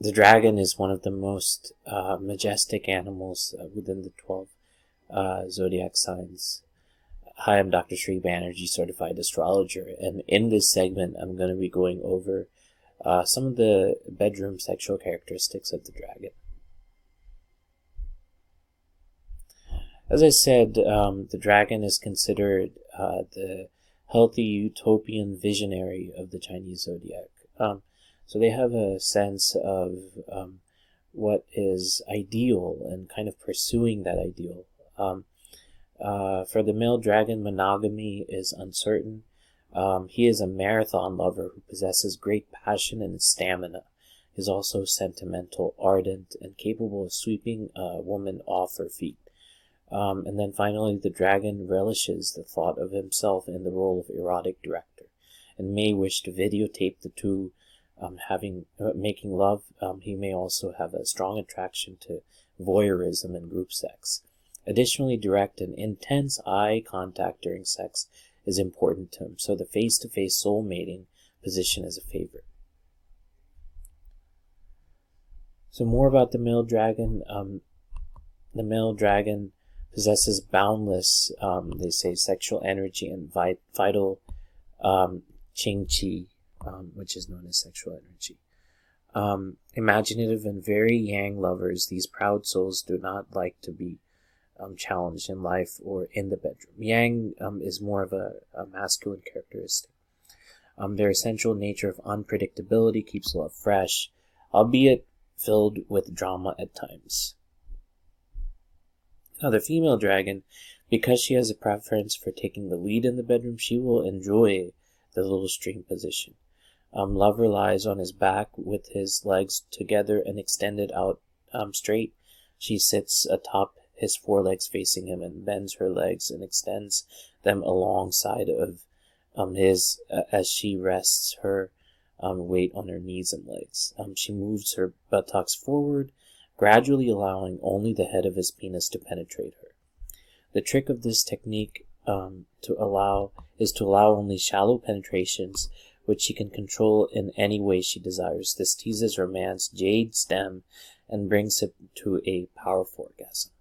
the dragon is one of the most uh, majestic animals uh, within the 12 uh, zodiac signs. Hi, I'm Dr. Sri Banerjee, certified astrologer, and in this segment, I'm going to be going over uh, some of the bedroom sexual characteristics of the dragon. As I said, um, the dragon is considered uh, the healthy utopian visionary of the Chinese zodiac. Um, so they have a sense of um, what is ideal and kind of pursuing that ideal. Um, uh, for the male dragon, monogamy is uncertain. Um, he is a marathon lover who possesses great passion and stamina. He is also sentimental, ardent, and capable of sweeping a woman off her feet. Um, and then finally, the dragon relishes the thought of himself in the role of erotic director and may wish to videotape the two um, having uh, making love. Um, he may also have a strong attraction to voyeurism and group sex. Additionally, direct and intense eye contact during sex is important to him, so the face to face soul mating position is a favorite. So, more about the male dragon. Um, the male dragon possesses boundless, um, they say, sexual energy and vital um, qing qi, um, which is known as sexual energy. Um, imaginative and very yang lovers, these proud souls do not like to be um, challenged in life or in the bedroom. Yang um, is more of a, a masculine characteristic. Um, their essential nature of unpredictability keeps love fresh, albeit filled with drama at times. Now, the female dragon, because she has a preference for taking the lead in the bedroom, she will enjoy the little stream position. Um, lover lies on his back with his legs together and extended out um, straight. She sits atop his forelegs facing him and bends her legs and extends them alongside of um, his uh, as she rests her um, weight on her knees and legs. Um, she moves her buttocks forward, gradually allowing only the head of his penis to penetrate her. The trick of this technique um, to allow is to allow only shallow penetrations which she can control in any way she desires. This teases her man's jade stem and brings it to a powerful orgasm.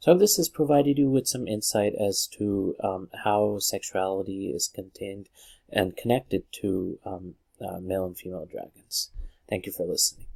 So this has provided you with some insight as to um, how sexuality is contained and connected to um, uh, male and female dragons. Thank you for listening.